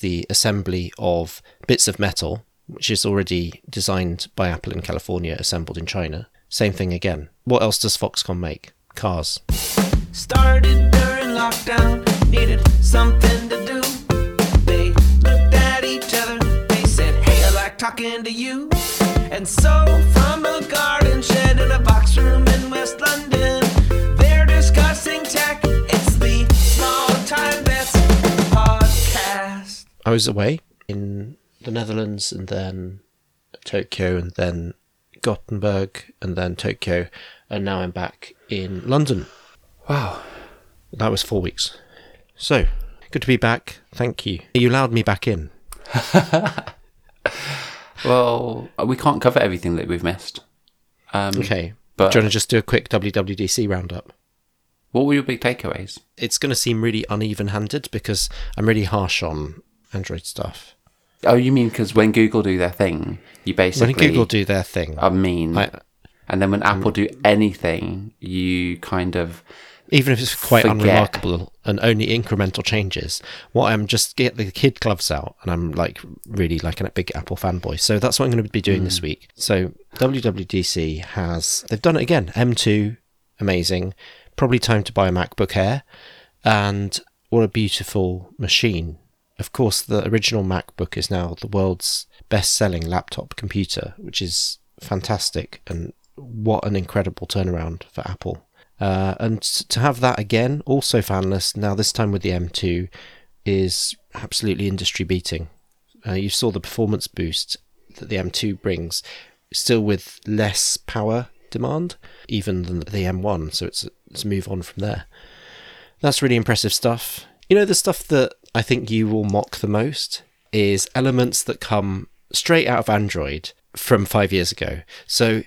the assembly of bits of metal, which is already designed by Apple in California, assembled in China. Same thing again. What else does Foxconn make? Cars. Started during lockdown, needed something to do. They looked at each other, they said, Hey, I like talking to you. And so, from a garden shed in a box room in West London, I was away in the Netherlands and then Tokyo and then Gothenburg and then Tokyo and now I'm back in London. Wow. That was four weeks. So, good to be back. Thank you. You allowed me back in. Well, we can't cover everything that we've missed. Um, Okay. But- do you want to just do a quick WWDC roundup? What were your big takeaways? It's going to seem really uneven handed because I'm really harsh on Android stuff. Oh, you mean because when Google do their thing, you basically When Google do their thing, I mean, I, and then when Apple do anything, you kind of even if it's quite Forget. unremarkable and only incremental changes, what I'm just get the kid gloves out and I'm like really like a big Apple fanboy. So that's what I'm going to be doing this hmm. week. So WWDC has they've done it again. M2, amazing. Probably time to buy a MacBook Air, and what a beautiful machine. Of course, the original MacBook is now the world's best-selling laptop computer, which is fantastic and what an incredible turnaround for Apple. Uh, and to have that again, also fanless, now this time with the M2, is absolutely industry beating. Uh, you saw the performance boost that the M2 brings, still with less power demand, even than the M1. So it's, it's a move on from there. That's really impressive stuff. You know, the stuff that I think you will mock the most is elements that come straight out of Android from five years ago. So,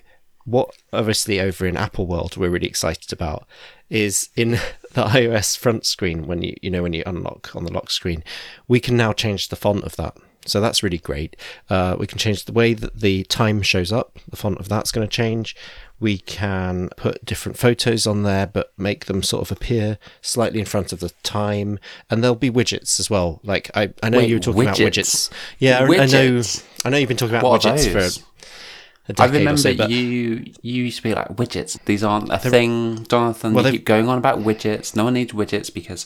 what obviously over in Apple world we're really excited about is in the iOS front screen when you you know when you unlock on the lock screen, we can now change the font of that. So that's really great. Uh, we can change the way that the time shows up. The font of that's going to change. We can put different photos on there, but make them sort of appear slightly in front of the time. And there'll be widgets as well. Like I, I know Wait, you were talking about widgets? widgets. Yeah, I- I know. I know you've been talking about What widgets for I remember so, you you used to be like widgets. These aren't a thing, Jonathan. Well, you keep going on about widgets. No one needs widgets because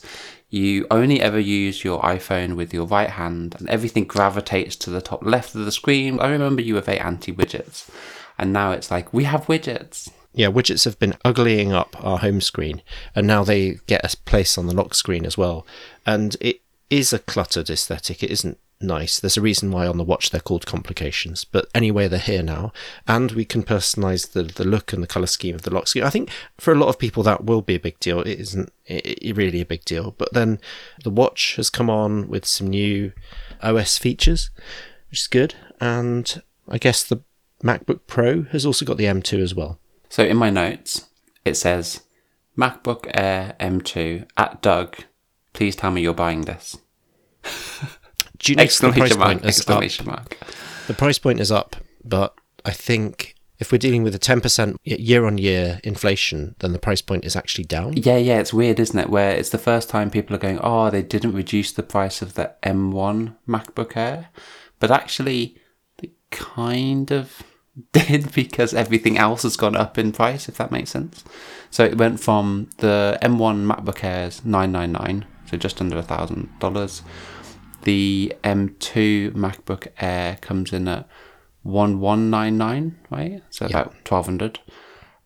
you only ever use your iPhone with your right hand, and everything gravitates to the top left of the screen. I remember you were very anti widgets, and now it's like we have widgets. yeah, widgets have been uglying up our home screen, and now they get a place on the lock screen as well. And it is a cluttered aesthetic. It isn't nice. There's a reason why on the watch they're called complications. But anyway, they're here now, and we can personalize the the look and the color scheme of the lock screen. I think for a lot of people that will be a big deal. It isn't it really a big deal. But then the watch has come on with some new OS features, which is good. And I guess the MacBook Pro has also got the M2 as well. So in my notes, it says MacBook Air M2 at Doug. Please tell me you're buying this. Do you notice the price mark! point is up? Mark! The price point is up, but I think if we're dealing with a 10% year on year inflation, then the price point is actually down. Yeah, yeah, it's weird, isn't it? Where it's the first time people are going, oh, they didn't reduce the price of the M1 MacBook Air. But actually, they kind of did because everything else has gone up in price, if that makes sense. So it went from the M1 MacBook Air's 999 so just under a thousand dollars. The M2 MacBook Air comes in at 1199, right? So about 1200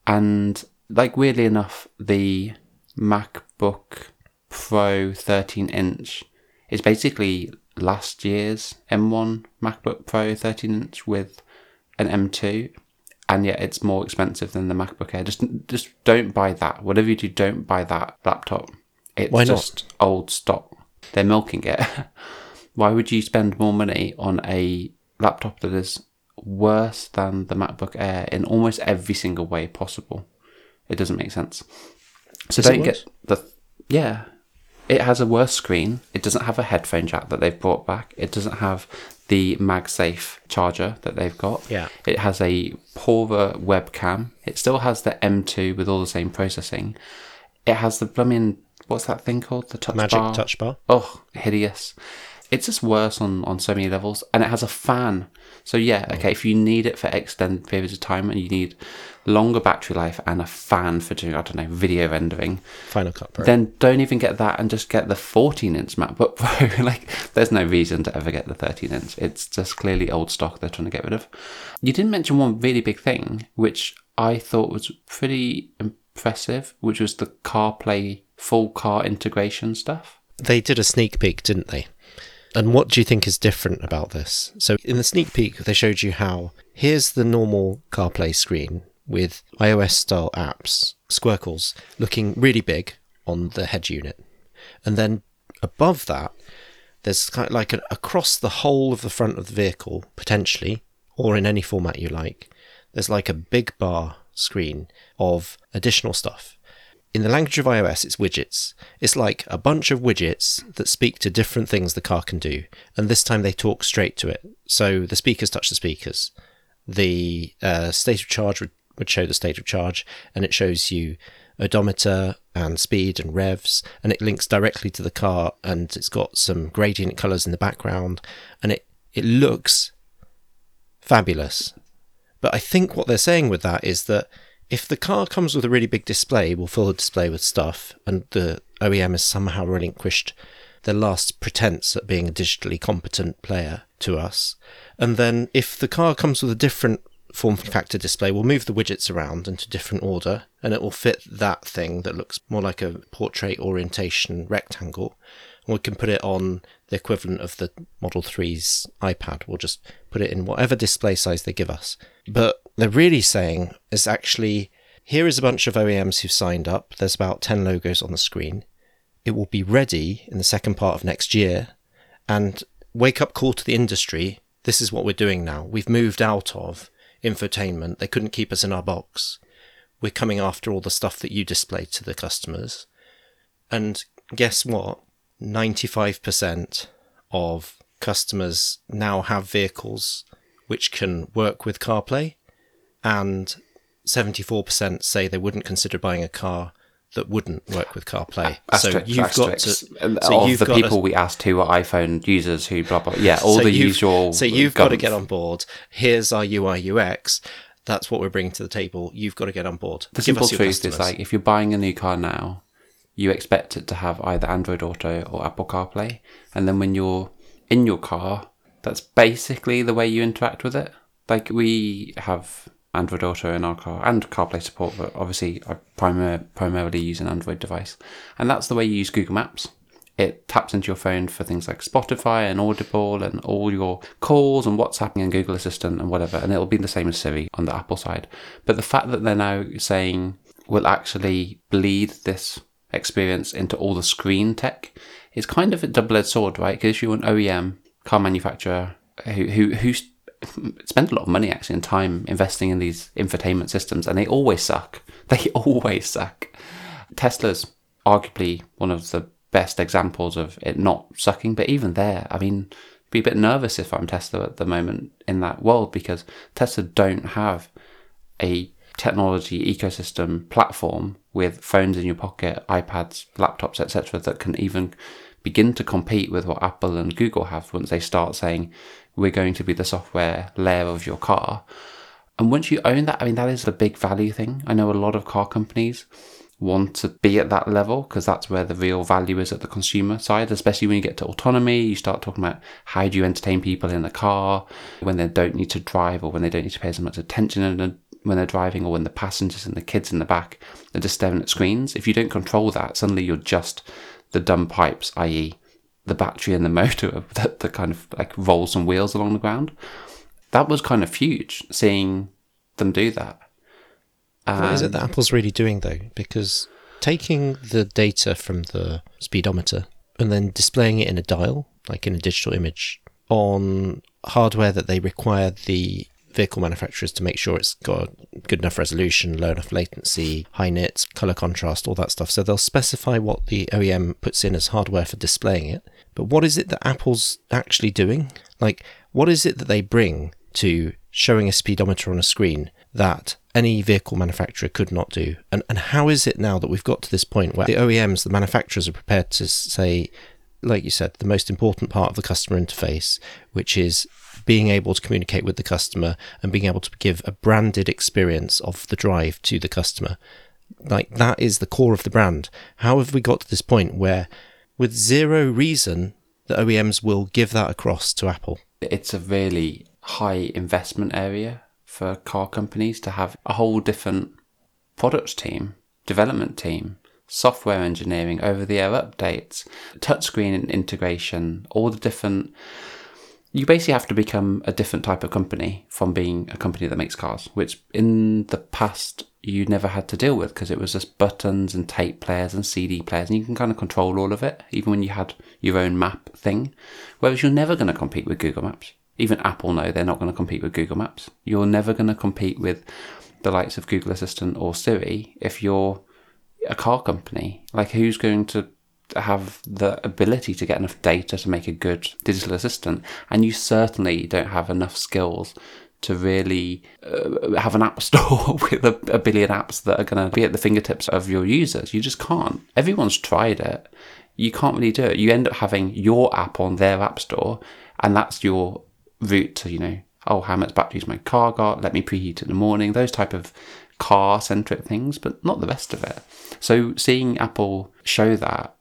and like weirdly enough the macbook pro 13 inch is basically last year's m1 macbook pro 13 inch with an m2 and yet it's more expensive than the macbook air. Just just don't buy that. Whatever you do don't buy that laptop. It's Why not? just old stock. They're milking it why would you spend more money on a laptop that is worse than the MacBook Air in almost every single way possible? It doesn't make sense. So Is don't get the yeah. It has a worse screen. It doesn't have a headphone jack that they've brought back. It doesn't have the MagSafe charger that they've got. Yeah. It has a poorer webcam. It still has the M2 with all the same processing. It has the blooming what's that thing called? The touch Magic bar? touch bar. Oh, hideous. It's just worse on, on so many levels. And it has a fan. So yeah, oh. okay, if you need it for extended periods of time and you need longer battery life and a fan for doing, I don't know, video rendering, Final Cut Pro. then don't even get that and just get the 14 inch MacBook Pro. like, there's no reason to ever get the 13 inch. It's just clearly old stock they're trying to get rid of. You didn't mention one really big thing, which I thought was pretty impressive, which was the CarPlay full car integration stuff. they did a sneak peek, didn't they? And what do you think is different about this? So in the sneak peek, they showed you how here's the normal CarPlay screen with iOS style apps, Squircles, looking really big on the head unit. And then above that, there's kind of like an, across the whole of the front of the vehicle, potentially, or in any format you like, there's like a big bar screen of additional stuff. In the language of iOS, it's widgets. It's like a bunch of widgets that speak to different things the car can do, and this time they talk straight to it. So the speakers touch the speakers. The uh, state of charge would, would show the state of charge, and it shows you odometer and speed and revs, and it links directly to the car, and it's got some gradient colors in the background, and it it looks fabulous. But I think what they're saying with that is that if the car comes with a really big display, we'll fill the display with stuff, and the OEM has somehow relinquished their last pretense at being a digitally competent player to us. And then if the car comes with a different form factor display, we'll move the widgets around into different order, and it will fit that thing that looks more like a portrait orientation rectangle. And we can put it on the equivalent of the Model 3's iPad. We'll just put it in whatever display size they give us. But they're really saying is actually here is a bunch of OEMs who've signed up. There's about 10 logos on the screen. It will be ready in the second part of next year. And wake up call to the industry. This is what we're doing now. We've moved out of infotainment. They couldn't keep us in our box. We're coming after all the stuff that you displayed to the customers. And guess what? 95% of customers now have vehicles which can work with CarPlay, and 74% say they wouldn't consider buying a car that wouldn't work with CarPlay. So you've got to. So of the people to, we asked who are iPhone users who blah blah. Yeah, all so the usual. So you've got to get on board. Here's our UI UX. That's what we're bringing to the table. You've got to get on board. The Give simple truth is like if you're buying a new car now, you expect it to have either Android Auto or Apple CarPlay, and then when you're in your car, that's basically the way you interact with it. Like we have Android Auto in our car and CarPlay support, but obviously I primar- primarily use an Android device, and that's the way you use Google Maps. It taps into your phone for things like Spotify and Audible and all your calls and WhatsApp and Google Assistant and whatever, and it'll be the same as Siri on the Apple side. But the fact that they're now saying we'll actually bleed this experience into all the screen tech is kind of a double-edged sword, right? Because you're an OEM car manufacturer who who who s- spend a lot of money actually and time investing in these infotainment systems, and they always suck. They always suck. Tesla's arguably one of the best examples of it not sucking, but even there, I mean, be a bit nervous if I'm Tesla at the moment in that world because Tesla don't have a technology ecosystem platform with phones in your pocket, iPads, laptops, etc., that can even begin to compete with what Apple and Google have once they start saying we're going to be the software layer of your car. And once you own that, I mean, that is the big value thing. I know a lot of car companies want to be at that level because that's where the real value is at the consumer side, especially when you get to autonomy. You start talking about how do you entertain people in the car when they don't need to drive or when they don't need to pay as much attention when they're driving or when the passengers and the kids in the back are just staring at screens. If you don't control that, suddenly you're just the dumb pipes, i.e., the battery and the motor that, that kind of like rolls some wheels along the ground. That was kind of huge seeing them do that. What is it that um, Apple's really doing though? Because taking the data from the speedometer and then displaying it in a dial, like in a digital image, on hardware that they require the vehicle manufacturers to make sure it's got good enough resolution, low enough latency, high nits, color contrast, all that stuff. So they'll specify what the OEM puts in as hardware for displaying it. But what is it that Apple's actually doing? Like, what is it that they bring to showing a speedometer on a screen that any vehicle manufacturer could not do? And, and how is it now that we've got to this point where the OEMs, the manufacturers, are prepared to say, like you said, the most important part of the customer interface, which is being able to communicate with the customer and being able to give a branded experience of the drive to the customer. Like that is the core of the brand. How have we got to this point where, with zero reason, the OEMs will give that across to Apple? It's a really high investment area for car companies to have a whole different product team, development team, software engineering, over the air updates, touchscreen integration, all the different. You basically have to become a different type of company from being a company that makes cars, which in the past you never had to deal with because it was just buttons and tape players and CD players, and you can kind of control all of it, even when you had your own map thing. Whereas you're never going to compete with Google Maps. Even Apple know they're not going to compete with Google Maps. You're never going to compete with the likes of Google Assistant or Siri if you're a car company. Like, who's going to have the ability to get enough data to make a good digital assistant? And you certainly don't have enough skills to really uh, have an app store with a, a billion apps that are going to be at the fingertips of your users. You just can't. Everyone's tried it. You can't really do it. You end up having your app on their app store, and that's your route to, you know, oh, how much battery's my car got? Let me preheat in the morning. Those type of car centric things, but not the rest of it. So seeing Apple show that,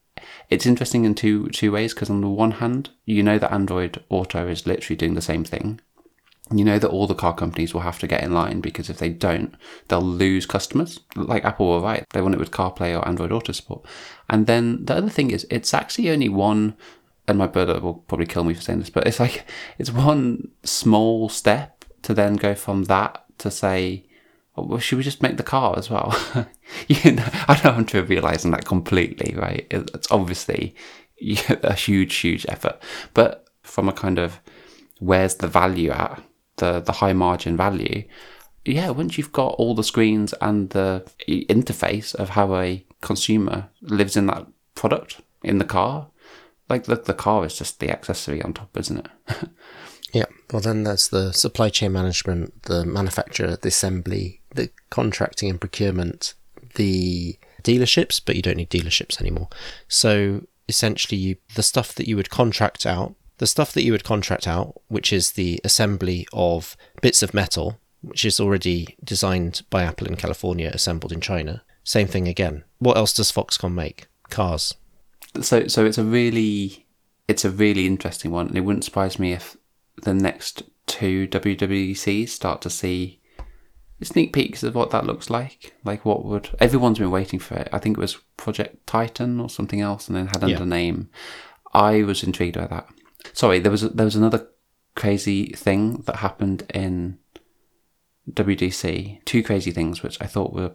it's interesting in two two ways because on the one hand, you know that Android Auto is literally doing the same thing. You know that all the car companies will have to get in line because if they don't, they'll lose customers. Like Apple were right; they want it with CarPlay or Android Auto support. And then the other thing is, it's actually only one and my brother will probably kill me for saying this, but it's like it's one small step to then go from that to say, oh, well, should we just make the car as well? you know, I know I'm trivializing that completely, right? It's obviously a huge, huge effort, but from a kind of where's the value at the the high margin value. Yeah, once you've got all the screens and the interface of how a consumer lives in that product in the car, like the the car is just the accessory on top, isn't it? yeah. Well, then there's the supply chain management, the manufacturer, the assembly, the contracting and procurement, the dealerships, but you don't need dealerships anymore. So essentially, you the stuff that you would contract out, the stuff that you would contract out, which is the assembly of bits of metal, which is already designed by Apple in California, assembled in China. Same thing again. What else does Foxconn make? Cars so so it's a really it's a really interesting one, and it wouldn't surprise me if the next two WWDCs start to see sneak peeks of what that looks like. Like what would everyone's been waiting for it. I think it was Project Titan or something else, and then had another yeah. name. I was intrigued by that. Sorry, there was there was another crazy thing that happened in WDC. Two crazy things which I thought were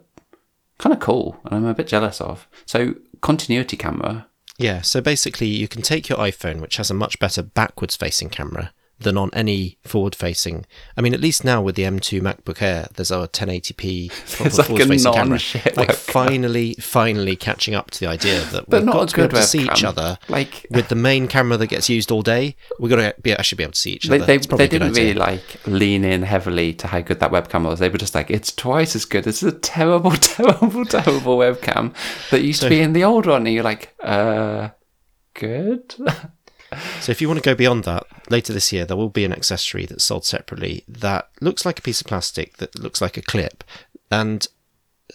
kind of cool, and I'm a bit jealous of. So continuity camera yeah, so basically, you can take your iPhone, which has a much better backwards facing camera, than on any forward facing. I mean, at least now with the M2 MacBook Air, there's a 1080p like forward facing camera. Like finally, finally catching up to the idea that we've got to be able to see each other. Like with the main camera that gets used all day, we've got to be actually be able to see each they, other. They, they didn't really like lean in heavily to how good that webcam was. They were just like, it's twice as good. It's a terrible, terrible, terrible webcam that used so, to be in the old one. And you're like, uh, good. So if you want to go beyond that, later this year there will be an accessory that's sold separately that looks like a piece of plastic that looks like a clip, and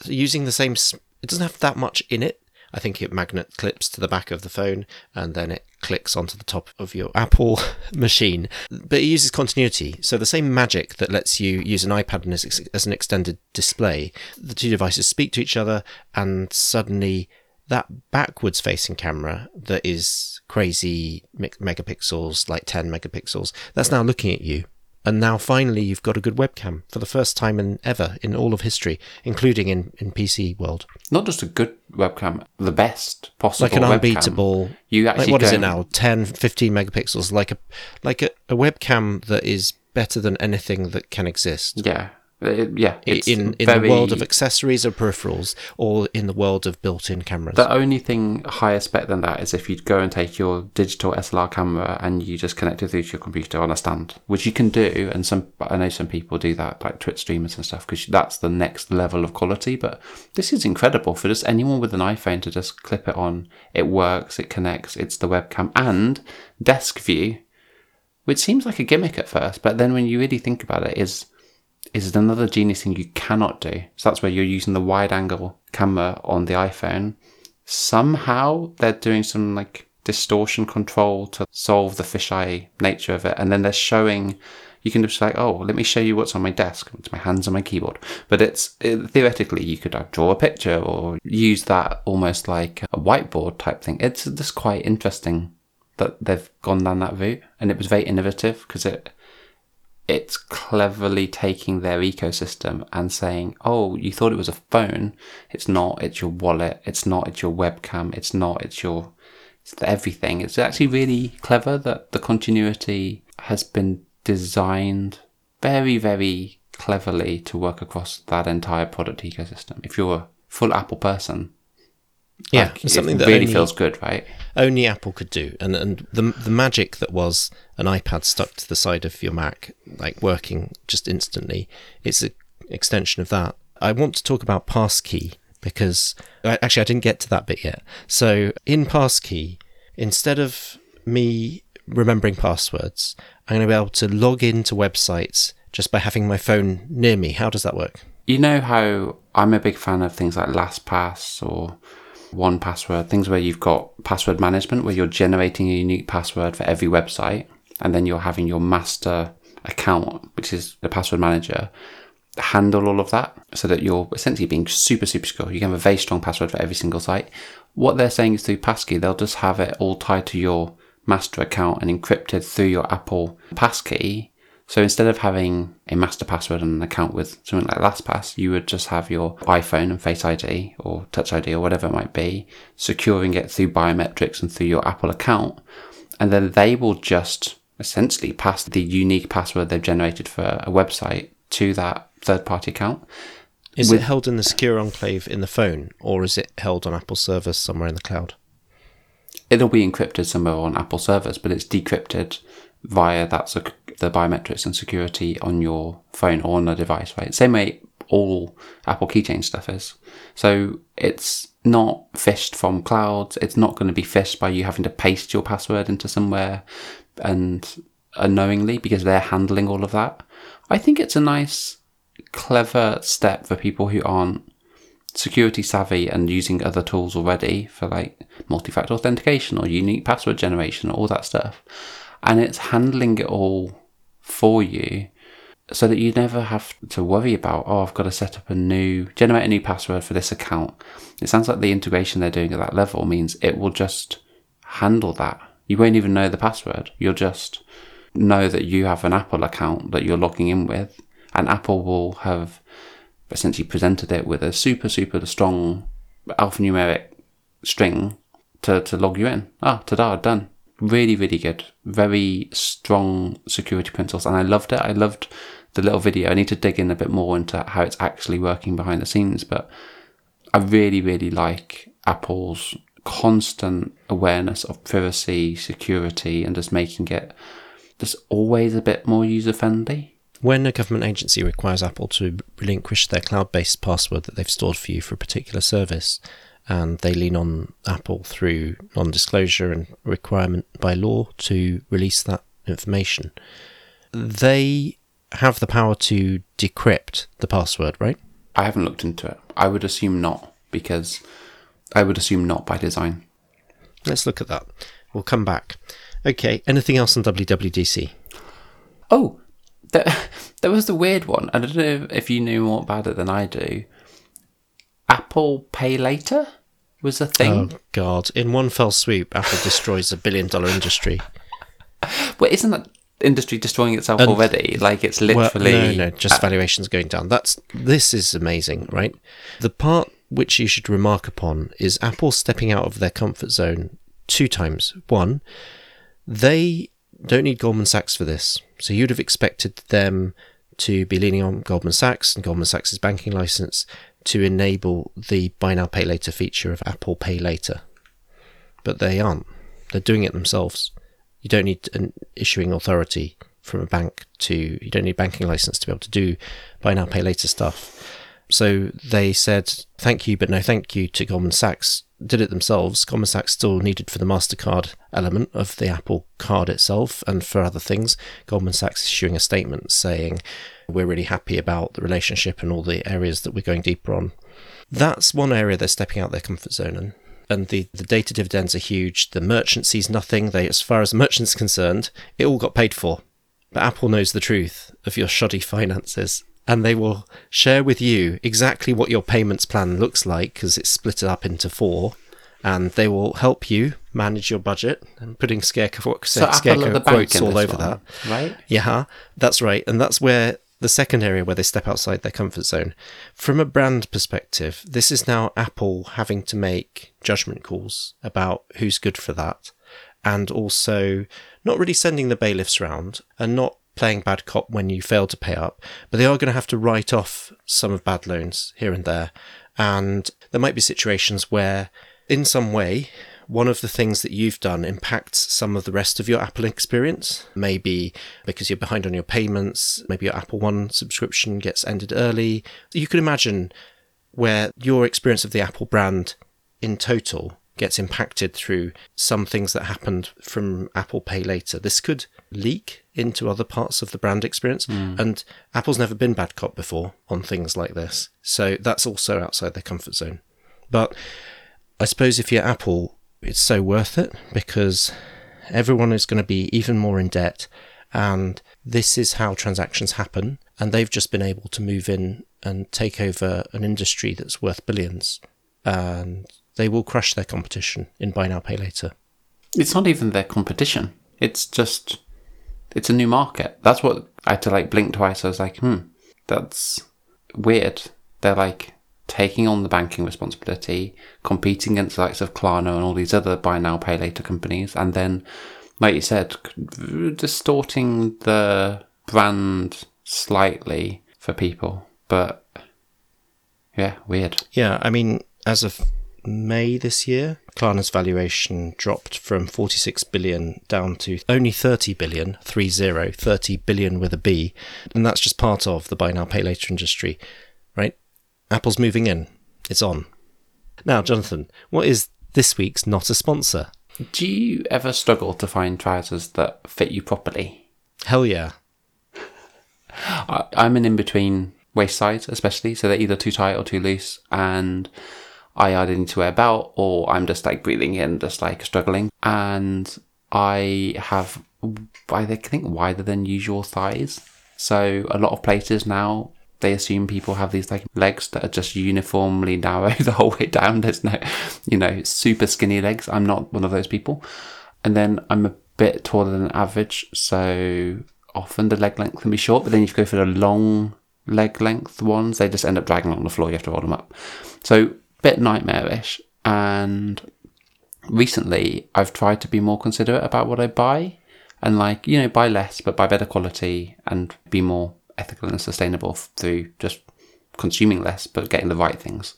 using the same, it doesn't have that much in it. I think it magnet clips to the back of the phone and then it clicks onto the top of your Apple machine. But it uses continuity. So the same magic that lets you use an iPad as, as an extended display, the two devices speak to each other and suddenly that backwards facing camera that is crazy megapixels, like 10 megapixels, that's now looking at you. And now finally you've got a good webcam for the first time in ever in all of history, including in, in PC world. Not just a good webcam, the best possible Like an unbeatable. Webcam. You actually like what is it now? 10, 15 megapixels, like a like a, a webcam that is better than anything that can exist. Yeah. Uh, yeah, in in very- the world of accessories or peripherals, or in the world of built-in cameras. The only thing higher spec than that is if you'd go and take your digital SLR camera and you just connect it through to your computer on a stand, which you can do, and some I know some people do that, like Twitch streamers and stuff, because that's the next level of quality. But this is incredible for just anyone with an iPhone to just clip it on. It works, it connects, it's the webcam and desk view, which seems like a gimmick at first, but then when you really think about it, is is another genius thing you cannot do. So that's where you're using the wide angle camera on the iPhone. Somehow they're doing some like distortion control to solve the fisheye nature of it. And then they're showing, you can just like, oh, let me show you what's on my desk. It's my hands on my keyboard. But it's it, theoretically, you could draw a picture or use that almost like a whiteboard type thing. It's just quite interesting that they've gone down that route. And it was very innovative because it, it's cleverly taking their ecosystem and saying, "Oh, you thought it was a phone. It's not. It's your wallet. It's not. It's your webcam. It's not. It's your it's everything." It's actually really clever that the continuity has been designed very, very cleverly to work across that entire product ecosystem. If you're a full Apple person, yeah, like, it's something it that really only, feels good, right? only Apple could do, and and the the magic that was an iPad stuck to the side of your Mac, like working just instantly, it's an extension of that. I want to talk about Passkey because I- actually I didn't get to that bit yet. So in Passkey, instead of me remembering passwords, I'm going to be able to log into websites just by having my phone near me. How does that work? You know how I'm a big fan of things like LastPass or 1Password, things where you've got password management, where you're generating a unique password for every website, and then you're having your master account, which is the password manager, handle all of that so that you're essentially being super, super secure. You can have a very strong password for every single site. What they're saying is through Passkey, they'll just have it all tied to your master account and encrypted through your Apple Passkey. So instead of having a master password and an account with something like LastPass, you would just have your iPhone and Face ID or Touch ID or whatever it might be, securing it through biometrics and through your Apple account. And then they will just essentially pass the unique password they've generated for a website to that third party account. Is With- it held in the secure enclave in the phone, or is it held on Apple servers somewhere in the cloud? It'll be encrypted somewhere on Apple servers, but it's decrypted via that sec- the biometrics and security on your phone or on a device, right? Same way all Apple keychain stuff is. So it's not phished from clouds. It's not going to be phished by you having to paste your password into somewhere and unknowingly because they're handling all of that. I think it's a nice, clever step for people who aren't security savvy and using other tools already for like multi-factor authentication or unique password generation, all that stuff. And it's handling it all for you so that you never have to worry about, oh, I've got to set up a new, generate a new password for this account. It sounds like the integration they're doing at that level means it will just handle that. You won't even know the password. You'll just know that you have an Apple account that you're logging in with, and Apple will have essentially presented it with a super, super strong alphanumeric string to, to log you in. Ah, ta-da, done. Really, really good. Very strong security principles. And I loved it. I loved the little video. I need to dig in a bit more into how it's actually working behind the scenes, but I really, really like Apple's constant awareness of privacy, security, and just making it just always a bit more user friendly. When a government agency requires Apple to relinquish their cloud based password that they've stored for you for a particular service, and they lean on Apple through non disclosure and requirement by law to release that information, they have the power to decrypt the password, right? I haven't looked into it. I would assume not, because I would assume not by design. Let's look at that. We'll come back. Okay, anything else on WWDC? Oh, there, there was the weird one. I don't know if you knew more about it than I do. Apple Pay Later was a thing. Oh, God. In one fell swoop, Apple destroys a billion dollar industry. Well, isn't that industry destroying itself And- already? Like it's Well, literally. no, no, just valuations going down. That's this is amazing, right? The part which you should remark upon is Apple stepping out of their comfort zone two times. One, they don't need Goldman Sachs for this, so you'd have expected them to be leaning on Goldman Sachs and Goldman Sachs' banking license to enable the buy now, pay later feature of Apple Pay Later. But they aren't. They're doing it themselves. You don't need an issuing authority from a bank to, you don't need a banking license to be able to do buy now, pay later stuff. So they said thank you, but no thank you to Goldman Sachs. Did it themselves. Goldman Sachs still needed for the MasterCard element of the Apple card itself and for other things. Goldman Sachs issuing a statement saying, We're really happy about the relationship and all the areas that we're going deeper on. That's one area they're stepping out their comfort zone in. And the, the data dividends are huge. The merchant sees nothing. They, as far as the merchant's concerned, it all got paid for. But Apple knows the truth of your shoddy finances and they will share with you exactly what your payments plan looks like because it's split up into four and they will help you manage your budget and putting scarecrow, So Apple are scarecrow the quotes all over one, that. right? Yeah, that's right. And that's where the second area where they step outside their comfort zone. From a brand perspective, this is now Apple having to make judgment calls about who's good for that and also not really sending the bailiffs round and not playing bad cop when you fail to pay up, but they are going to have to write off some of bad loans here and there. And there might be situations where, in some way, one of the things that you've done impacts some of the rest of your Apple experience. Maybe because you're behind on your payments, maybe your Apple One subscription gets ended early. You could imagine where your experience of the Apple brand in total gets impacted through some things that happened from Apple Pay later. This could leak into other parts of the brand experience. Hmm. And Apple's never been bad cop before on things like this. So that's also outside their comfort zone. But I suppose if you're Apple, it's so worth it because everyone is going to be even more in debt. And this is how transactions happen. And they've just been able to move in and take over an industry that's worth billions. And they will crush their competition in buy now, pay later. It's not even their competition. It's just, it's a new market. That's what I had to like blink twice. I was like, hmm, that's weird. They're like taking on the banking responsibility, competing against the likes of Klarna and all these other buy now, pay later companies. And then, like you said, distorting the brand slightly for people. But yeah, weird. Yeah, I mean, as of May this year, Klarna's valuation dropped from 46 billion down to only 30 billion, 30, 30 billion with a B. And that's just part of the buy now, pay later industry, right? Apple's moving in. It's on. Now, Jonathan, what is this week's not a sponsor? Do you ever struggle to find trousers that fit you properly? Hell yeah. I, I'm an in between waist size, especially, so they're either too tight or too loose, and I either need to wear a belt or I'm just like breathing in, just like struggling. And I have, I think, wider than usual thighs. So a lot of places now they assume people have these like legs that are just uniformly narrow the whole way down. There's no, you know, super skinny legs. I'm not one of those people. And then I'm a bit taller than average, so often the leg length can be short. But then if you go for the long leg length ones, they just end up dragging along the floor. You have to roll them up. So bit nightmarish. And recently, I've tried to be more considerate about what I buy, and like you know, buy less but buy better quality, and be more ethical and sustainable through just consuming less but getting the right things.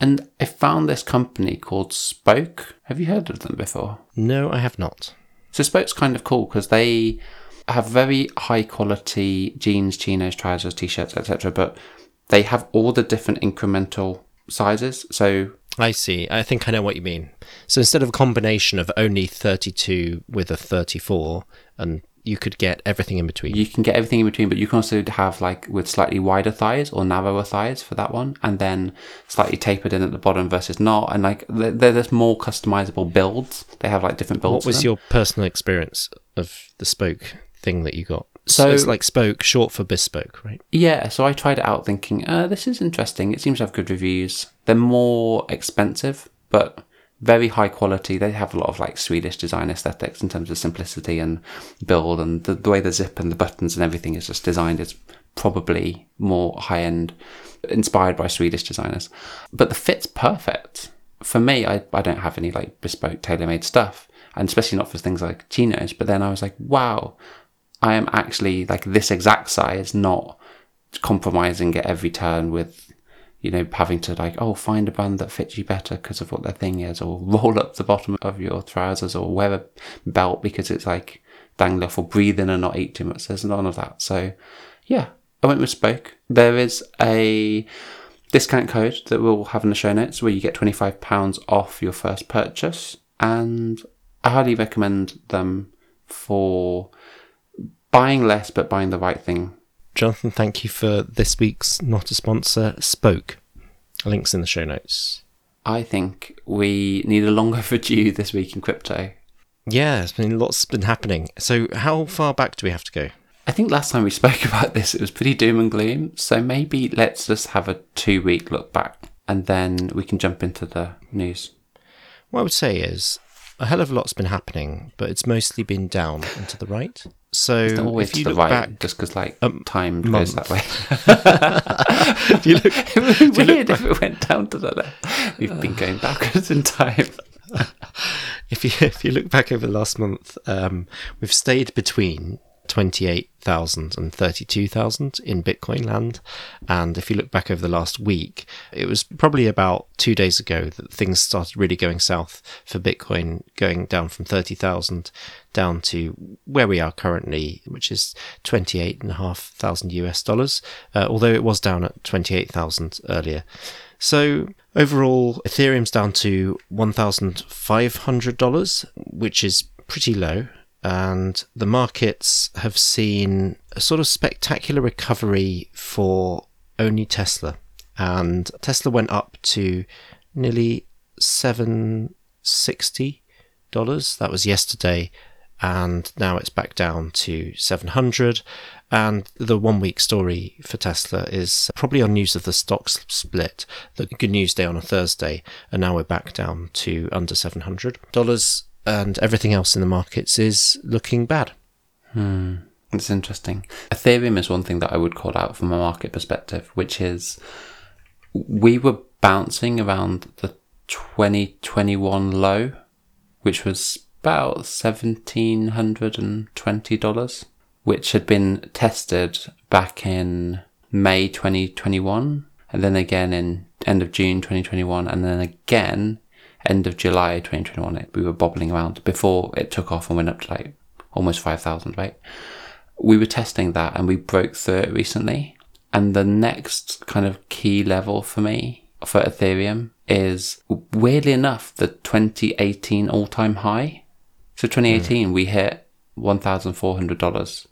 And I found this company called Spoke. Have you heard of them before? No, I have not. So Spoke's kind of cool because they have very high quality jeans, chinos, trousers, t-shirts, etc. But they have all the different incremental sizes. So I see. I think I know what you mean. So instead of a combination of only 32 with a 34, and you could get everything in between. you can get everything in between, but you can also have like with slightly wider thighs or narrower thighs for that one, and then slightly tapered in at the bottom versus not. And like just more customizable builds. They have like different builds. what was your personal experience of the spoke thing that you got? So- So it's like spoke, short for bespoke, right? Yeah, so I tried it out thinking, uh, this is interesting. It seems to have good reviews. They're more expensive, but very high quality. They have a lot of like Swedish design aesthetics in terms of simplicity and build, and the, the way the zip and the buttons and everything is just designed is probably more high end, inspired by Swedish designers. But the fit's perfect. For me, I, I don't have any like bespoke tailor made stuff, and especially not for things like chinos. But then I was like, wow, I am actually like this exact size, not compromising at every turn with, you know, having to like, oh, find a band that fits you better because of what their thing is, or roll up the bottom of your trousers, or wear a belt because it's like dangling off, or and not eat too much. There's none of that. So, yeah, I went with Spoke. There is a discount code that we'll have in the show notes where you get £25 off your first purchase. And I highly recommend them for buying less but buying the right thing. Jonathan, thank you for this week's not a sponsor spoke. Links in the show notes. I think we need a long overdue this week in crypto. Yeah, it's been lots been happening. So how far back do we have to go? I think last time we spoke about this, it was pretty doom and gloom. So maybe let's just have a two week look back and then we can jump into the news. What I would say is a hell of a lot's been happening, but it's mostly been down and to the right. So It's always if to you the look right, back, just because like um, time month. goes that way. if you look, it would be you look weird if it went down to the left. We've been going backwards in time. if you if you look back over the last month, um, we've stayed between twenty eight thousand and thirty two thousand in Bitcoin land, and if you look back over the last week, it was probably about two days ago that things started really going south for Bitcoin, going down from thirty thousand down to where we are currently, which is twenty eight and a half thousand US dollars. Uh, although it was down at twenty eight thousand earlier. So overall, Ethereum's down to $1,500, which is pretty low. And the markets have seen a sort of spectacular recovery for only Tesla. And Tesla went up to nearly $760. That was yesterday. And now it's back down to 700. And the one week story for Tesla is probably on news of the stock split, the good news day on a Thursday, and now we're back down to under $700. And everything else in the markets is looking bad. Hmm. It's interesting. Ethereum is one thing that I would call out from a market perspective, which is we were bouncing around the 2021 low, which was about $1,720, which had been tested back in May 2021, and then again in end of June 2021, and then again end of July 2021. We were bobbling around before it took off and went up to like almost 5,000, right? we were testing that and we broke through it recently. And the next kind of key level for me for Ethereum is weirdly enough the 2018 all time high. So 2018 hmm. we hit $1,400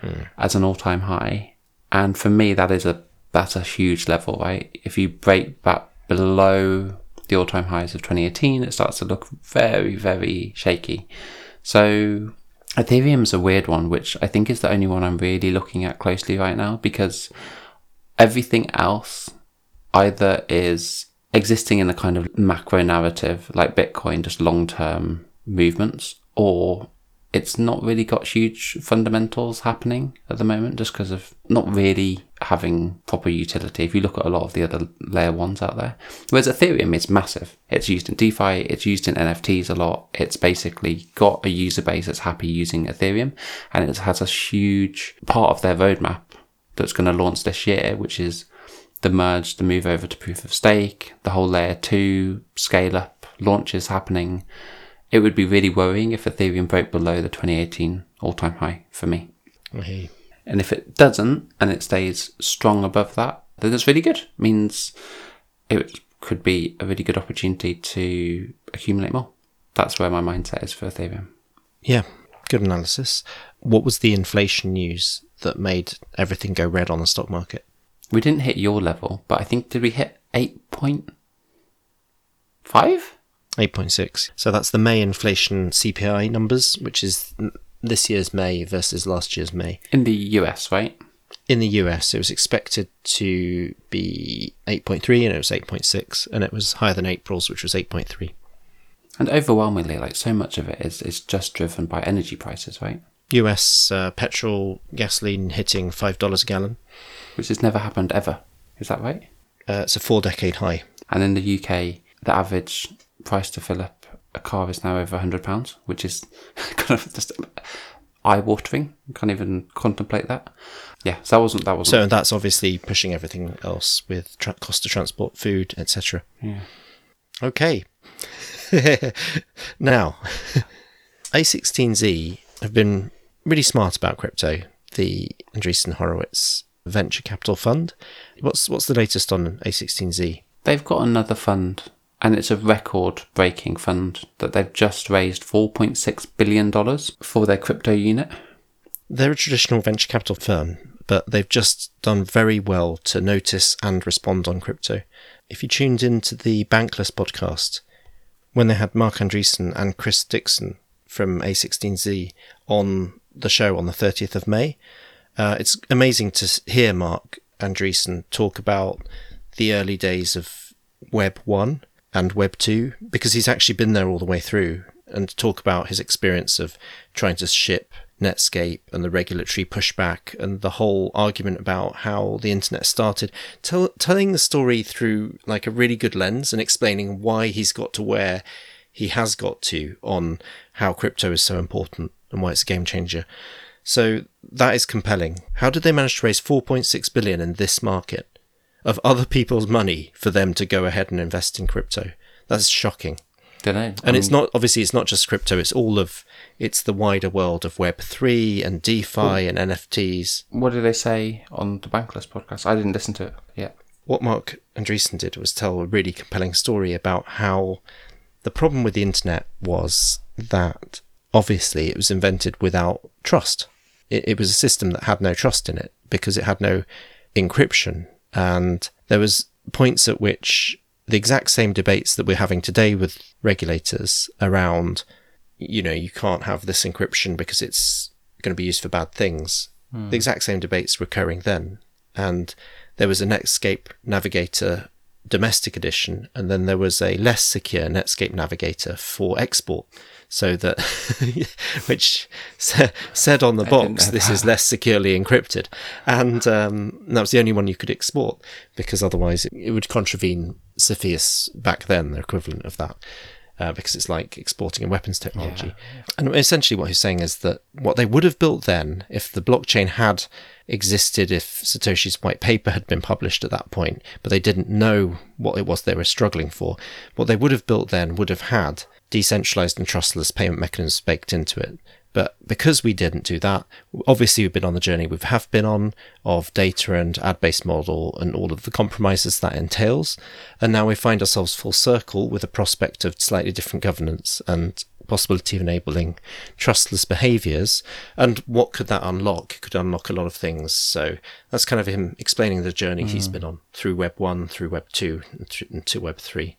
hmm. as an all time high. And for me that is a that's a huge level, right? If you break that below the all time highs of 2018, it starts to look very, very shaky. So Ethereum's a weird one, which I think is the only one I'm really looking at closely right now because everything else either is existing in a kind of macro narrative like Bitcoin, just long term movements, or it's not really got huge fundamentals happening at the moment just because of not really having proper utility. If you look at a lot of the other layer ones out there, whereas Ethereum is massive. It's used in DeFi, it's used in NFTs a lot. It's basically got a user base that's happy using Ethereum and it has a huge part of their roadmap that's going to launch this year, which is the merge, the move over to proof of stake, the whole layer two scale up launches happening. It would be really worrying if Ethereum broke below the 2018 all time high for me. Hey. And if it doesn't and it stays strong above that, then it's really good. It means it could be a really good opportunity to accumulate more. That's where my mindset is for Ethereum. Yeah, good analysis. What was the inflation news that made everything go red on the stock market? We didn't hit your level, but I think did we hit 8.5? 8.6. So that's the May inflation CPI numbers, which is this year's May versus last year's May. In the US, right? In the US, it was expected to be 8.3 and it was 8.6, and it was higher than April's, which was 8.3. And overwhelmingly, like so much of it is, is just driven by energy prices, right? US uh, petrol, gasoline hitting $5 a gallon. Which has never happened ever. Is that right? Uh, it's a four decade high. And in the UK, the average price to fill up a car is now over £100, which is kind of just eye-watering. Can't even contemplate that. Yeah, so that wasn't that wasn't. So that's obviously pushing everything else with tra- cost of transport, food, etc. Yeah. Okay. now, A16Z have been really smart about crypto. The Andreessen Horowitz Venture Capital Fund. What's what's the latest on A16Z? They've got another fund, and it's a record-breaking fund that they've just raised 4.6 billion dollars for their crypto unit. They're a traditional venture capital firm, but they've just done very well to notice and respond on crypto. If you tuned into the Bankless podcast, when they had Marc Andreessen and Chris Dixon from A16Z on the show on the 30th of May, uh, it's amazing to hear Marc Andreessen talk about the early days of Web 1 and Web 2 because he's actually been there all the way through and talk about his experience of trying to ship Netscape and the regulatory pushback and the whole argument about how the internet started, tell, telling the story through like a really good lens and explaining why he's got to where he has got to on how crypto is so important and why it's a game changer. So that is compelling. How did they manage to raise 4.6 billion in this market of other people's money for them to go ahead and invest in crypto? That's shocking. Don't know. And it's um, not obviously it's not just crypto, it's all of it's the wider world of web 3 and DeFi and NFTs. What did they say on the Bankless podcast? I didn't listen to it yet. What Marc Andreessen did was tell a really compelling story about how the problem with the internet was that obviously it was invented without trust. It, it was a system that had no trust in it because it had no encryption. And there was points at which the exact same debates that we're having today with regulators around, you know, you can't have this encryption because it's going to be used for bad things. Hmm. The exact same debates recurring then. And there was a Netscape Navigator domestic edition, and then there was a less secure Netscape Navigator for export. So that, which said on the box, this is less securely encrypted. And um, that was the only one you could export because otherwise it, it would contravene Cepheus back then, the equivalent of that. Uh, because it's like exporting a weapons technology. And essentially, what he's saying is that what they would have built then, if the blockchain had existed, if Satoshi's white paper had been published at that point, but they didn't know what it was they were struggling for, what they would have built then would have had decentralized and trustless payment mechanisms baked into it. But because we didn't do that, obviously we've been on the journey we have been on of data and ad based model and all of the compromises that entails. And now we find ourselves full circle with a prospect of slightly different governance and possibility of enabling trustless behaviors. And what could that unlock? It could unlock a lot of things. So that's kind of him explaining the journey he's mm. been on through Web 1, through Web 2, and through- and to Web 3.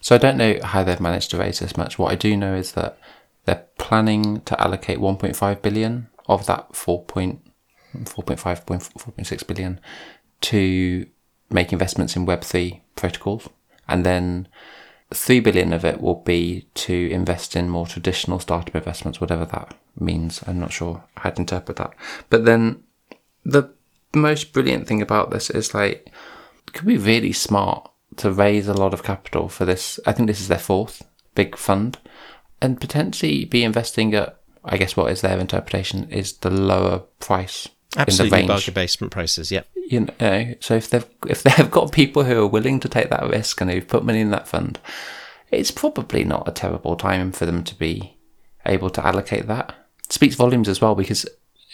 So I don't know how they've managed to raise this much. What I do know is that they're planning to allocate 1.5 billion of that 4. Point, 4.5 4.6 billion to make investments in Web3 protocols, and then 3 billion of it will be to invest in more traditional startup investments, whatever that means. I'm not sure how to interpret that. But then the most brilliant thing about this is like it could be really smart to raise a lot of capital for this. I think this is their fourth big fund, and potentially be investing at. I guess what is their interpretation is the lower price in Absolutely the range. bargain basement prices, yep. You know, so if they've if they've got people who are willing to take that risk and who've put money in that fund, it's probably not a terrible time for them to be able to allocate that. It speaks volumes as well because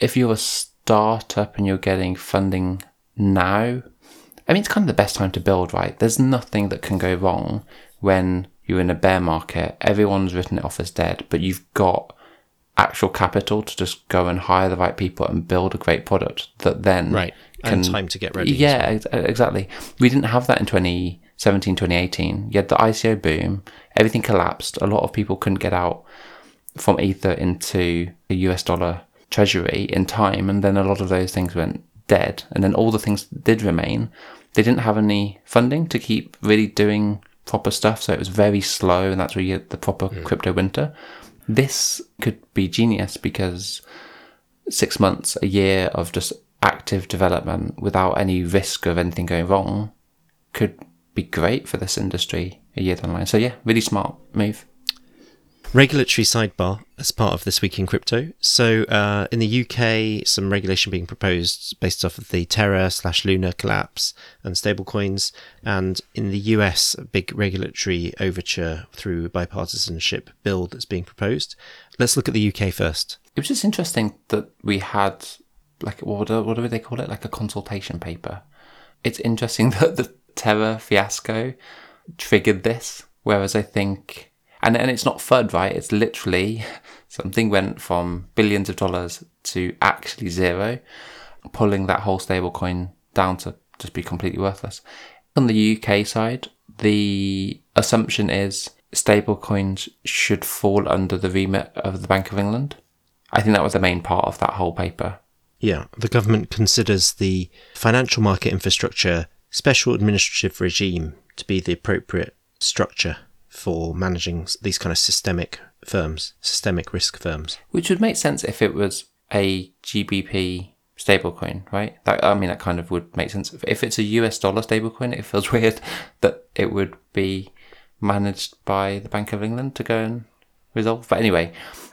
if you're a startup and you're getting funding now, I mean, it's kind of the best time to build, right? There's nothing that can go wrong when you're in a bear market. Everyone's written it off as dead, but you've got actual capital to just go and hire the right people and build a great product that then Right. And time to get ready Yeah, ex- exactly. We didn't have that in 2017, 2018. You had the ICO boom, everything collapsed. A lot of people couldn't get out from Ether into the US dollar treasury in time, and then a lot of those things went dead. And then all the things that did remain, they didn't have any funding to keep really doing proper stuff, so it was very slow, and that's where you get the proper mm. crypto winter. This could be genius because six months, a year of just active development without any risk of anything going wrong could be great for this industry a year down the line. So yeah, really smart move. Regulatory sidebar as part of this week in crypto. So, uh, in the UK, some regulation being proposed based off of the Terra slash Luna collapse and stablecoins, and in the US, a big regulatory overture through bipartisanship bill that's being proposed. Let's look at the UK first. It was just interesting that we had like what what do they call it? Like a consultation paper. It's interesting that the Terra fiasco triggered this, whereas I think and and it's not FUD, right? It's literally something went from billions of dollars to actually zero, pulling that whole stablecoin down to just be completely worthless. On the UK side, the assumption is stablecoins should fall under the remit of the Bank of England. I think that was the main part of that whole paper. Yeah, the government considers the financial market infrastructure special administrative regime to be the appropriate structure for managing these kind of systemic firms, systemic risk firms. Which would make sense if it was a GBP stablecoin, right? That, I mean, that kind of would make sense. If it's a US dollar stablecoin, it feels weird that it would be managed by the Bank of England to go and resolve. But anyway,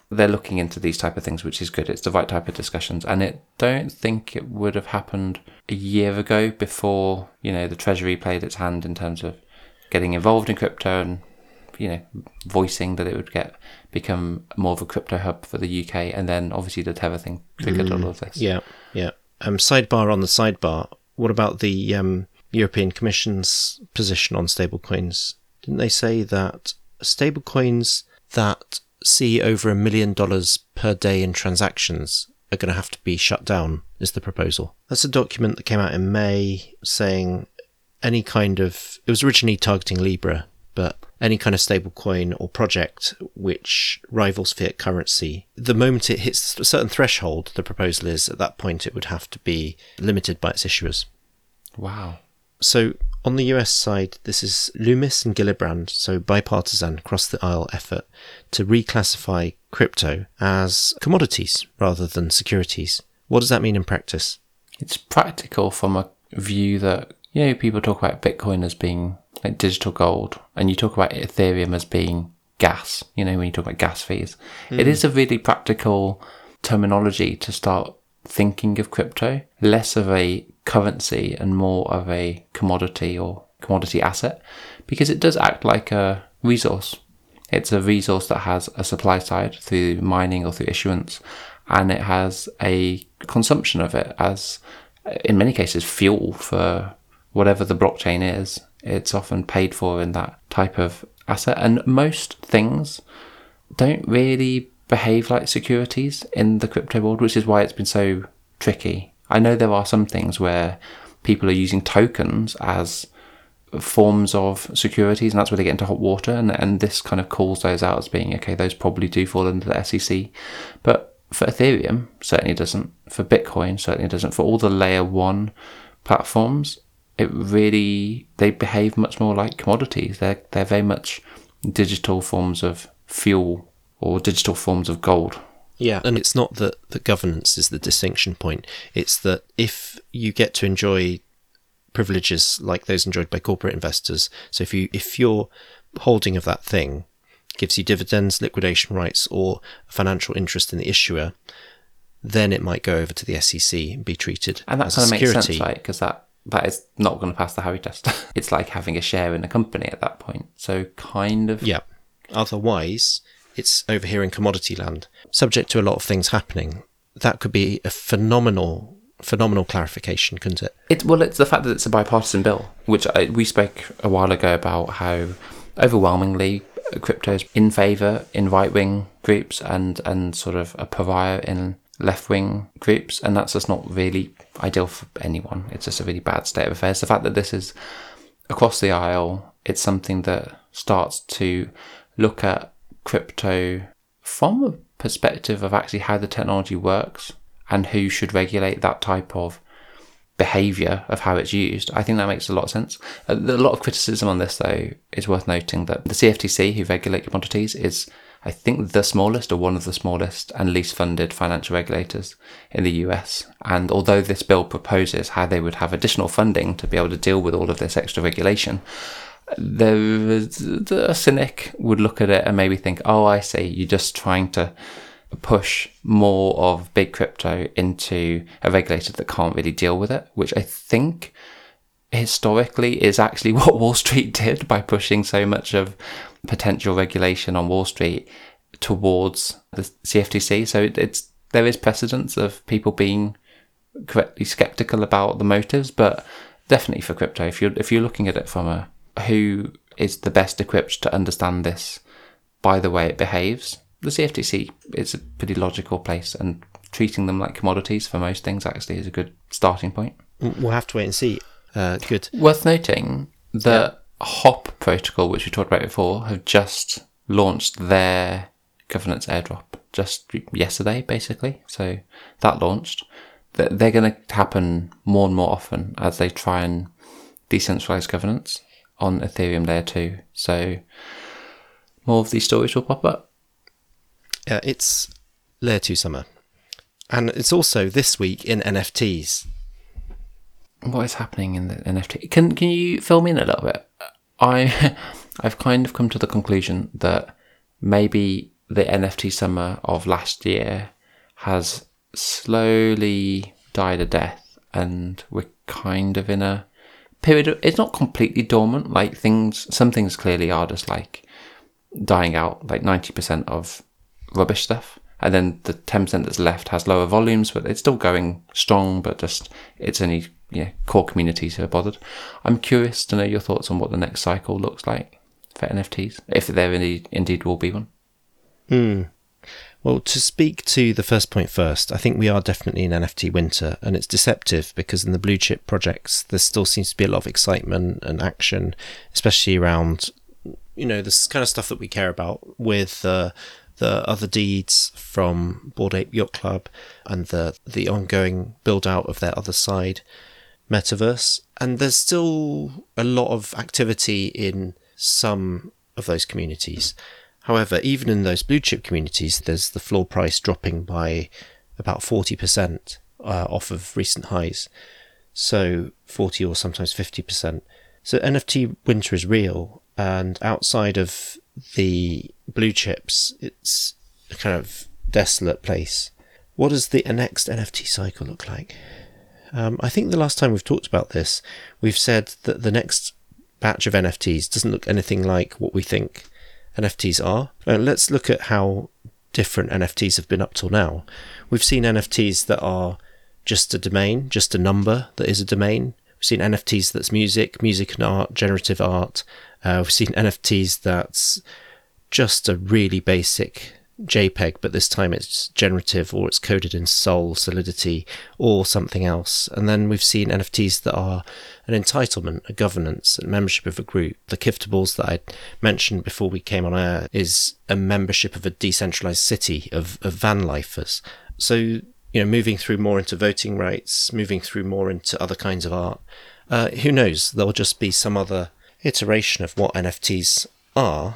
they're looking into these type of things, which is good. It's the right type of discussions, and it don't think it would have happened a year ago before you know the Treasury played its hand in terms of getting involved in crypto and you know, voicing that it would get become more of a crypto hub for the UK, and then obviously the Tether thing triggered mm, all of this. Yeah, yeah. Um, sidebar on the sidebar. What about the um, European Commission's position on stablecoins? Didn't they say that stablecoins that see over a million dollars per day in transactions are going to have to be shut down? Is the proposal? That's a document that came out in May saying any kind of. It was originally targeting Libra, any kind of stable coin or project which rivals fiat currency, the moment it hits a certain threshold, the proposal is at that point it would have to be limited by its issuers. Wow. So on the US side, this is Lummis and Gillibrand, so bipartisan cross the aisle effort to reclassify crypto as commodities rather than securities. What does that mean in practice? It's practical from a view that, you know, people talk about Bitcoin as being like digital gold, and you talk about Ethereum as being gas, you know, when you talk about gas fees, mm. it is a really practical terminology to start thinking of crypto, less of a currency and more of a commodity or commodity asset, because it does act like a resource. It's a resource that has a supply side through mining or through issuance, and it has a consumption of it as, in many cases, fuel for whatever the blockchain is it's often paid for in that type of asset. And most things don't really behave like securities in the crypto world, which is why it's been so tricky. I know there are some things where people are using tokens as forms of securities, and that's where they get into hot water. And, and this kind of calls those out as being okay, those probably do fall under the SEC. But for Ethereum, certainly doesn't. For Bitcoin, certainly doesn't. For all the layer one platforms, it really they behave much more like commodities. They're they're very much digital forms of fuel or digital forms of gold. Yeah, and it's not that the governance is the distinction point. It's that if you get to enjoy privileges like those enjoyed by corporate investors, so if you if your holding of that thing gives you dividends, liquidation rights, or a financial interest in the issuer, then it might go over to the SEC and be treated and that as kind of makes sense, right? Because that that is not going to pass the Howey test. it's like having a share in a company at that point. So kind of. Yeah. Otherwise, it's over here in commodity land, subject to a lot of things happening. That could be a phenomenal, phenomenal clarification, couldn't it? It well, it's the fact that it's a bipartisan bill, which I, we spoke a while ago about how overwhelmingly crypto is in favour in right wing groups and and sort of a pariah in left wing groups, and that's just not really ideal for anyone. It's just a really bad state of affairs. The fact that this is across the aisle, it's something that starts to look at crypto from a perspective of actually how the technology works and who should regulate that type of behavior of how it's used. I think that makes a lot of sense. A lot of criticism on this, though, is worth noting that the CFTC, who regulate commodities, is I think the smallest or one of the smallest and least funded financial regulators in the US. And although this bill proposes how they would have additional funding to be able to deal with all of this extra regulation, the, a cynic would look at it and maybe think, "Oh, I see. You're just trying to push more of big crypto into a regulator that can't really deal with it," which I think historically is actually what Wall Street did by pushing so much of potential regulation on Wall Street towards the CFTC. So it, it's there is precedence of people being correctly skeptical about the motives, but definitely for crypto, if you're if you're looking at it from a who is the best equipped to understand this by the way it behaves, the CFTC is a pretty logical place, and treating them like commodities for most things actually is a good starting point. We'll have to wait and see. Uh, good. Worth noting that Hop protocol, which we talked about before, have just launched their governance airdrop just yesterday, basically. So that launched. They're going to happen more and more often as they try and decentralize governance on Ethereum layer two. So more of these stories will pop up. Yeah, it's layer two summer, and it's also this week in NFTs. What is happening in the NFT? Can Can you fill me in a little bit? I I've kind of come to the conclusion that maybe the NFT summer of last year has slowly died a death, and we're kind of in a period. Of, it's not completely dormant. Like things, some things clearly are just like dying out. Like ninety percent of rubbish stuff, and then the ten percent that's left has lower volumes, but it's still going strong. But just it's only know, core communities who are bothered. I'm curious to know your thoughts on what the next cycle looks like for NFTs, if there indeed, indeed will be one. Hmm. Well, to speak to the first point first, I think we are definitely in NFT winter, and it's deceptive because in the blue chip projects, there still seems to be a lot of excitement and action, especially around, you know, this kind of stuff that we care about with uh, the Otherdeeds from Bored Ape Yacht Club and the the ongoing build out of their Otherside metaverse. And there's still a lot of activity in some of those communities. However, even in those blue chip communities, there's the floor price dropping by about 40% uh, off of recent highs. So 40 or sometimes 50%. So NFT winter is real. And outside of the blue chips, it's a kind of desolate place. What does the next NFT cycle look like? Um, I think the last time we've talked about this, we've said that the next batch of NFTs doesn't look anything like what we think NFTs are. Uh, let's look at how different NFTs have been up till now. We've seen NFTs that are just a domain, just a number that is a domain. We've seen NFTs that's music, music and art, generative art. Uh, we've seen NFTs that's just a really basic JPEG, but this time it's generative or it's coded in Sol, Solidity, or something else. And then we've seen NFTs that are an entitlement, a governance, a membership of a group. The Giftables that I mentioned before we came on air is a membership of a decentralized city of, of van lifers. So, you know, moving through more into voting rights, moving through more into other kinds of art. Uh, who knows? There'll just be some other iteration of what NFTs are.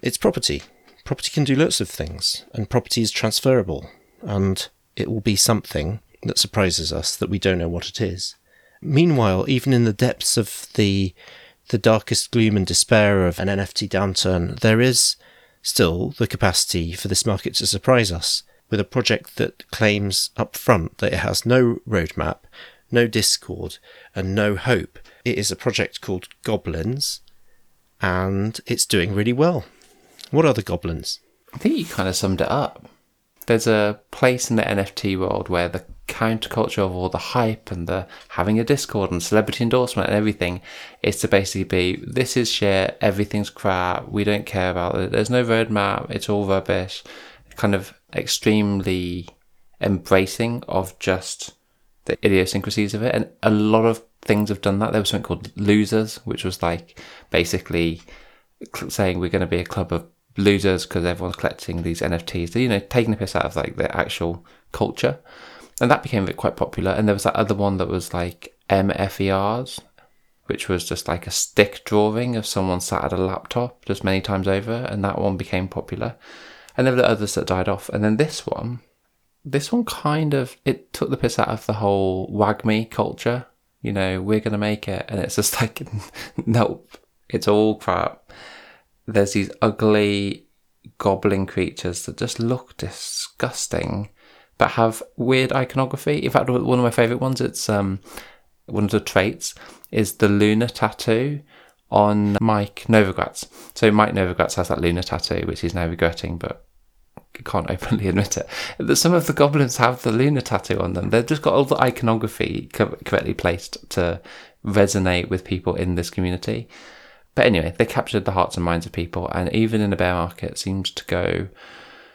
It's property property can do lots of things, and property is transferable, and it will be something that surprises us that we don't know what it is. Meanwhile, even in the depths of the the darkest gloom and despair of an NFT downturn, there is still the capacity for this market to surprise us with a project that claims up front that it has no roadmap, no Discord, and no hope. It is a project called Goblins, and it's doing really well. What are the goblins? I think you kind of summed it up. There's a place in the NFT world where the counterculture of all the hype and the having a Discord and celebrity endorsement and everything is to basically be this is shit, everything's crap, we don't care about it, there's no roadmap, it's all rubbish. Kind of extremely embracing of just the idiosyncrasies of it. And a lot of things have done that. There was something called Losers, which was like basically saying we're going to be a club of losers because everyone's collecting these NFTs. You know, taking the piss out of like the actual culture, and that became quite popular. And there was that other one that was like MFERs, which was just like a stick drawing of someone sat at a laptop just many times over, and that one became popular. And there were the others that died off, and then this one, this one kind of it took the piss out of the whole WAGMI culture. You know, we're gonna make it, and it's just like, nope, It's all crap. There's these ugly goblin creatures that just look disgusting, but have weird iconography. In fact, one of my favourite ones, it's um, one of the traits is the Luna tattoo on Mike Novogratz. So Mike Novogratz has that Luna tattoo, which he's now regretting, but can't openly admit it. Some of the goblins have the Luna tattoo on them. They've just got all the iconography co- correctly placed to resonate with people in this community. But anyway, they captured the hearts and minds of people, and even in a bear market, seemed to go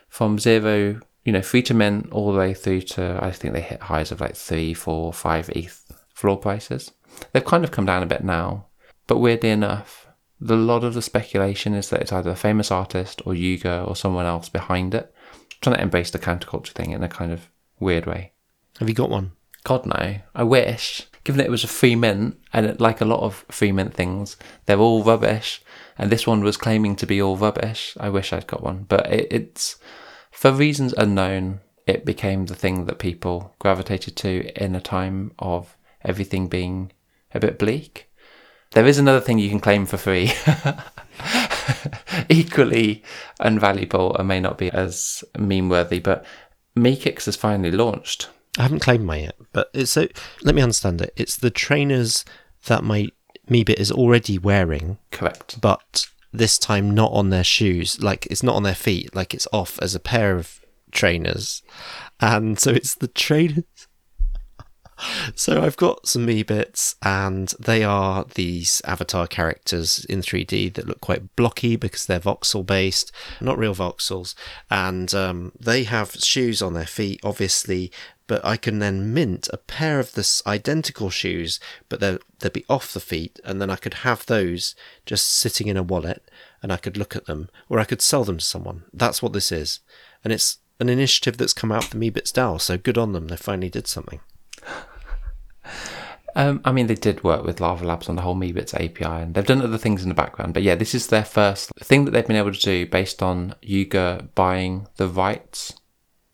from zero, you know, free to mint all the way through to I think they hit highs of like three, four, five ETH floor prices. They've kind of come down a bit now, but weirdly enough, the lot of the speculation is that it's either a famous artist or Yuga or someone else behind it, trying to embrace the counterculture thing in a kind of weird way. Have you got one? God no, I wish. Given that it was a free mint, and like a lot of free mint things, they're all rubbish, and this one was claiming to be all rubbish. I wish I'd got one, but it, it's for reasons unknown. It became the thing that people gravitated to in a time of everything being a bit bleak. There is another thing you can claim for free, equally unvaluable and may not be as meme worthy, but Meekicks has finally launched. I haven't claimed mine yet, but it's so. Let me understand it. It's the trainers that my Meebit is already wearing, Correct. but this time not on their shoes. Like it's not on their feet. Like it's off as a pair of trainers, and so it's the trainers. So I've got some Meebits, and they are these avatar characters in 3D that look quite blocky because they're voxel based, not real voxels, and um, they have shoes on their feet, obviously. But I can then mint a pair of this identical shoes, but they'll they'll be off the feet, and then I could have those just sitting in a wallet, and I could look at them, or I could sell them to someone. That's what this is, and it's an initiative that's come out of the Meebits DAO. So good on them. They finally did something. Um, I mean, they did work with Larva Labs on the whole Meebits API, and they've done other things in the background. But yeah, this is their first thing that they've been able to do based on Yuga buying the rights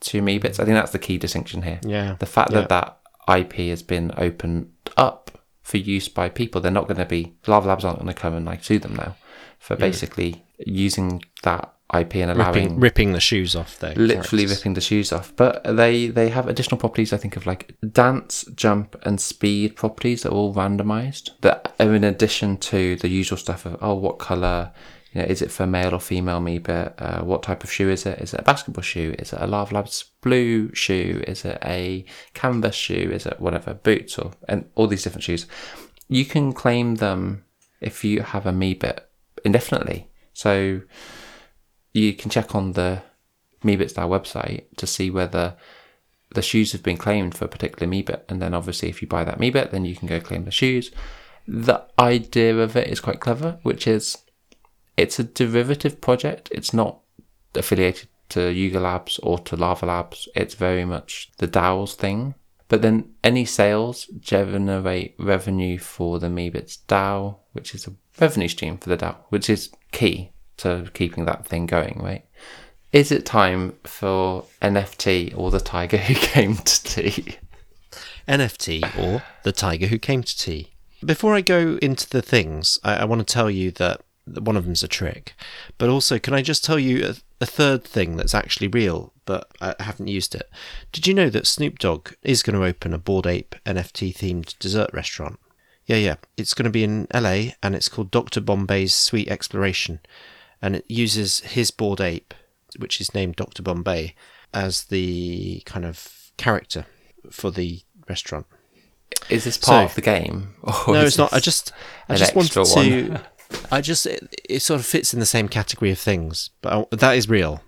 to Meebits. I think that's the key distinction here. Yeah, The fact yeah. that that IP has been opened up for use by people, they're not going to be Larva Labs aren't going to come and like sue them now for basically using that IP and allowing ripping, ripping the shoes off there. literally ripping the shoes off. But they they have additional properties. I think of like dance, jump, and speed properties that are all randomized. That are in addition to the usual stuff of oh, what color. You know, is it for male or female Meebit? Uh, what type of shoe is it? Is it a basketball shoe? Is it a Larva Labs blue shoe? Is it a canvas shoe? Is it whatever boots or and all these different shoes? You can claim them if you have a Meebit indefinitely. So you can check on the Meebit.style website to see whether the shoes have been claimed for a particular Meebit. And then obviously if you buy that Meebit, then you can go claim the shoes. The idea of it is quite clever, which is it's a derivative project. It's not affiliated to Yuga Labs or to Larva Labs. It's very much the DAO's thing. But then any sales generate revenue for the Meebits DAO, which is a revenue stream for the DAO, which is key to keeping that thing going, right? Is it time for NFT or the tiger who came to tea? NFT or the tiger who came to tea. Before I go into the things, I, I want to tell you that one of them's a trick, but also can I just tell you a, a third thing that's actually real, but I haven't used it. Did you know that Snoop Dogg is going to open a Bored Ape NFT themed dessert restaurant? Yeah, yeah. It's going to be in LA and it's called Dr. Bombay's Sweet Exploration. And it uses his Bored Ape, which is named Dr. Bombay, as the kind of character for the restaurant. Is this part So- of the game? No, it's not. I just, I just wanted to. I just, it, it sort of fits in the same category of things, but I, that is real.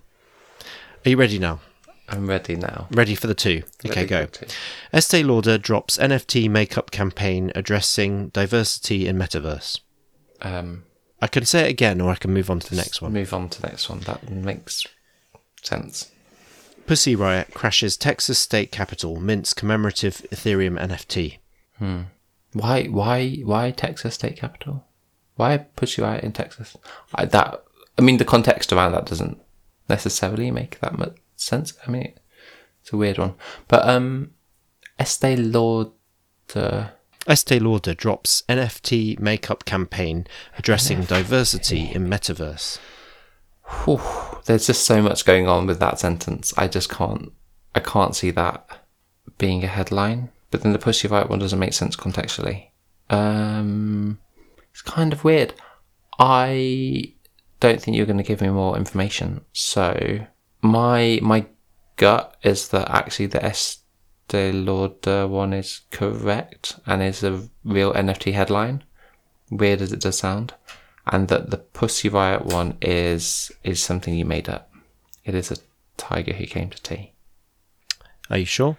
Are you ready now? I'm ready now. Ready for the two? Okay, go. two. Estee Lauder drops NFT makeup campaign addressing diversity in metaverse. Um, I can say it again, or I can move on to the next one. move on to the next one. That makes sense. Pussy Riot crashes Texas state capitol, mints commemorative Ethereum NFT. Why? Why? Why Texas State Capitol? Why push you out in Texas? I, that I mean, the context around that doesn't necessarily make that much sense. I mean, it's a weird one. But um, Estee Lauder. Estee Lauder drops NFT makeup campaign addressing diversity in metaverse. Whew, there's just so much going on with that sentence. I just can't. I can't see that being a headline. But then the Pussy Riot one doesn't make sense contextually. Um, it's kind of weird. I don't think you're going to give me more information. So my my gut is that actually the Estee Lauder one is correct and is a real NFT headline. Weird as it does sound, and that the Pussy Riot one is is something you made up. It is a tiger who came to tea. Are you sure?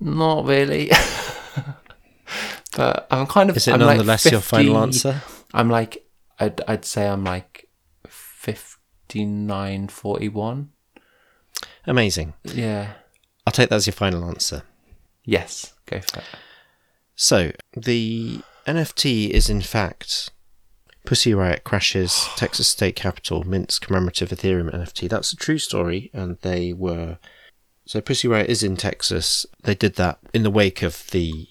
Not really. but I'm kind of. Is it I'm like nonetheless your final answer? I'm like, I'd, I'd say I'm like 59, 41. Amazing. Yeah. I'll take that as your final answer. Yes. Go for it. So, the NFT is in fact Pussy Riot crashes Texas State Capitol mints commemorative Ethereum NFT. That's a true story, and they were. So, Pussy Riot is in Texas. They did that in the wake of the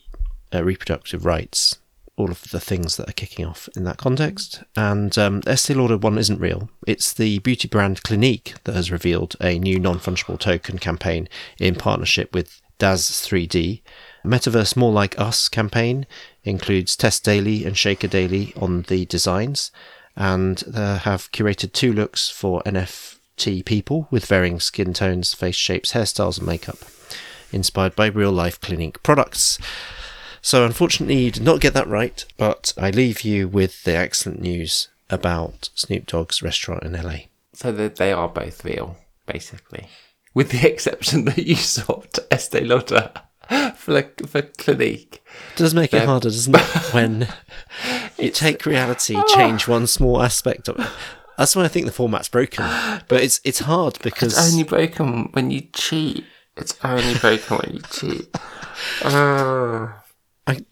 uh, reproductive rights, all of the things that are kicking off in that context. And um, Estee Lauder one isn't real. It's the beauty brand Clinique that has revealed a new non fungible token campaign in partnership with Daz 3D. Metaverse More Like Us campaign includes Test Daily and Shaker Daily on the designs, and they have curated two looks for NFT people with varying skin tones, face shapes, hairstyles, and makeup, inspired by real life Clinique products. So, unfortunately, you did not get that right, but I leave you with the excellent news about Snoop Dogg's restaurant in LA. So they are both real, basically. With the exception that you swapped Estee Lauder for, for Clinique. It does make it harder, doesn't it? When you take reality, change one small aspect of it. That's why I think the format's broken. But it's it's hard because It's only broken when you cheat. It's only broken when you cheat. Uh,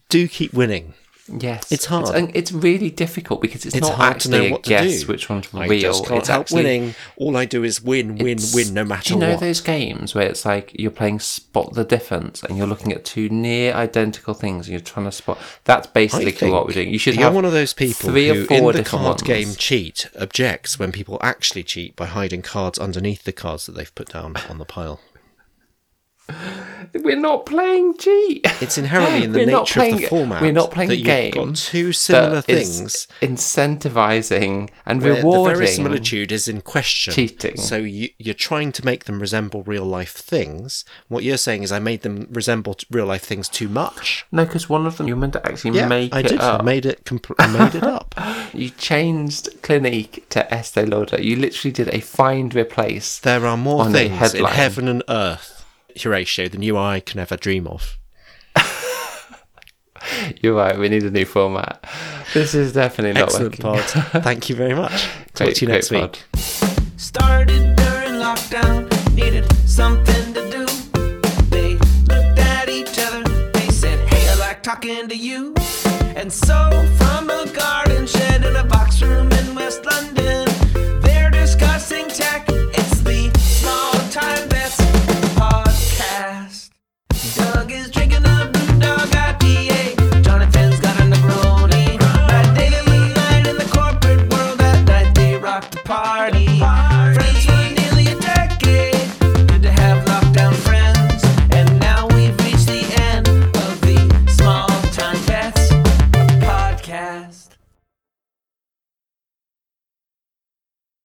do keep winning. yes. It's hard. and it's really difficult because it's, It's not hard to actually know a what to guess do. which one's I real. just can't it's help actually, winning. All I do is win, win, win, no matter Do you know what. those games where it's like you're playing spot the difference and you're looking at two near identical things and you're trying to spot? That's basically what we're doing. You should you're have one of those people three who, or four in the card ones. game cheat, objects when people actually cheat by hiding cards underneath the cards that they've put down on the pile. We're not playing cheat. It's inherently in the nature of the format. we're not playing that a you've game got two similar things. incentivizing and rewarding. The verisimilitude is in question. cheating. So you, you're trying to make them resemble real life things. What you're saying is, I made them resemble t- real life things too much. No, because one of them you're meant to actually Yeah, make I it did. up. I made it. Compl- I made it up. You changed Clinique to Estee Lauder. You literally did a find replace. There are more things in heaven and earth, Horatio, than you I can ever dream of. You're right. We need a new format. This is definitely not Excellent working. pod. Thank you very much. Talk Great- to you next week. pod. Started during lockdown, needed something to do. They looked at each other, they said, Hey, I like talking to you. And so, from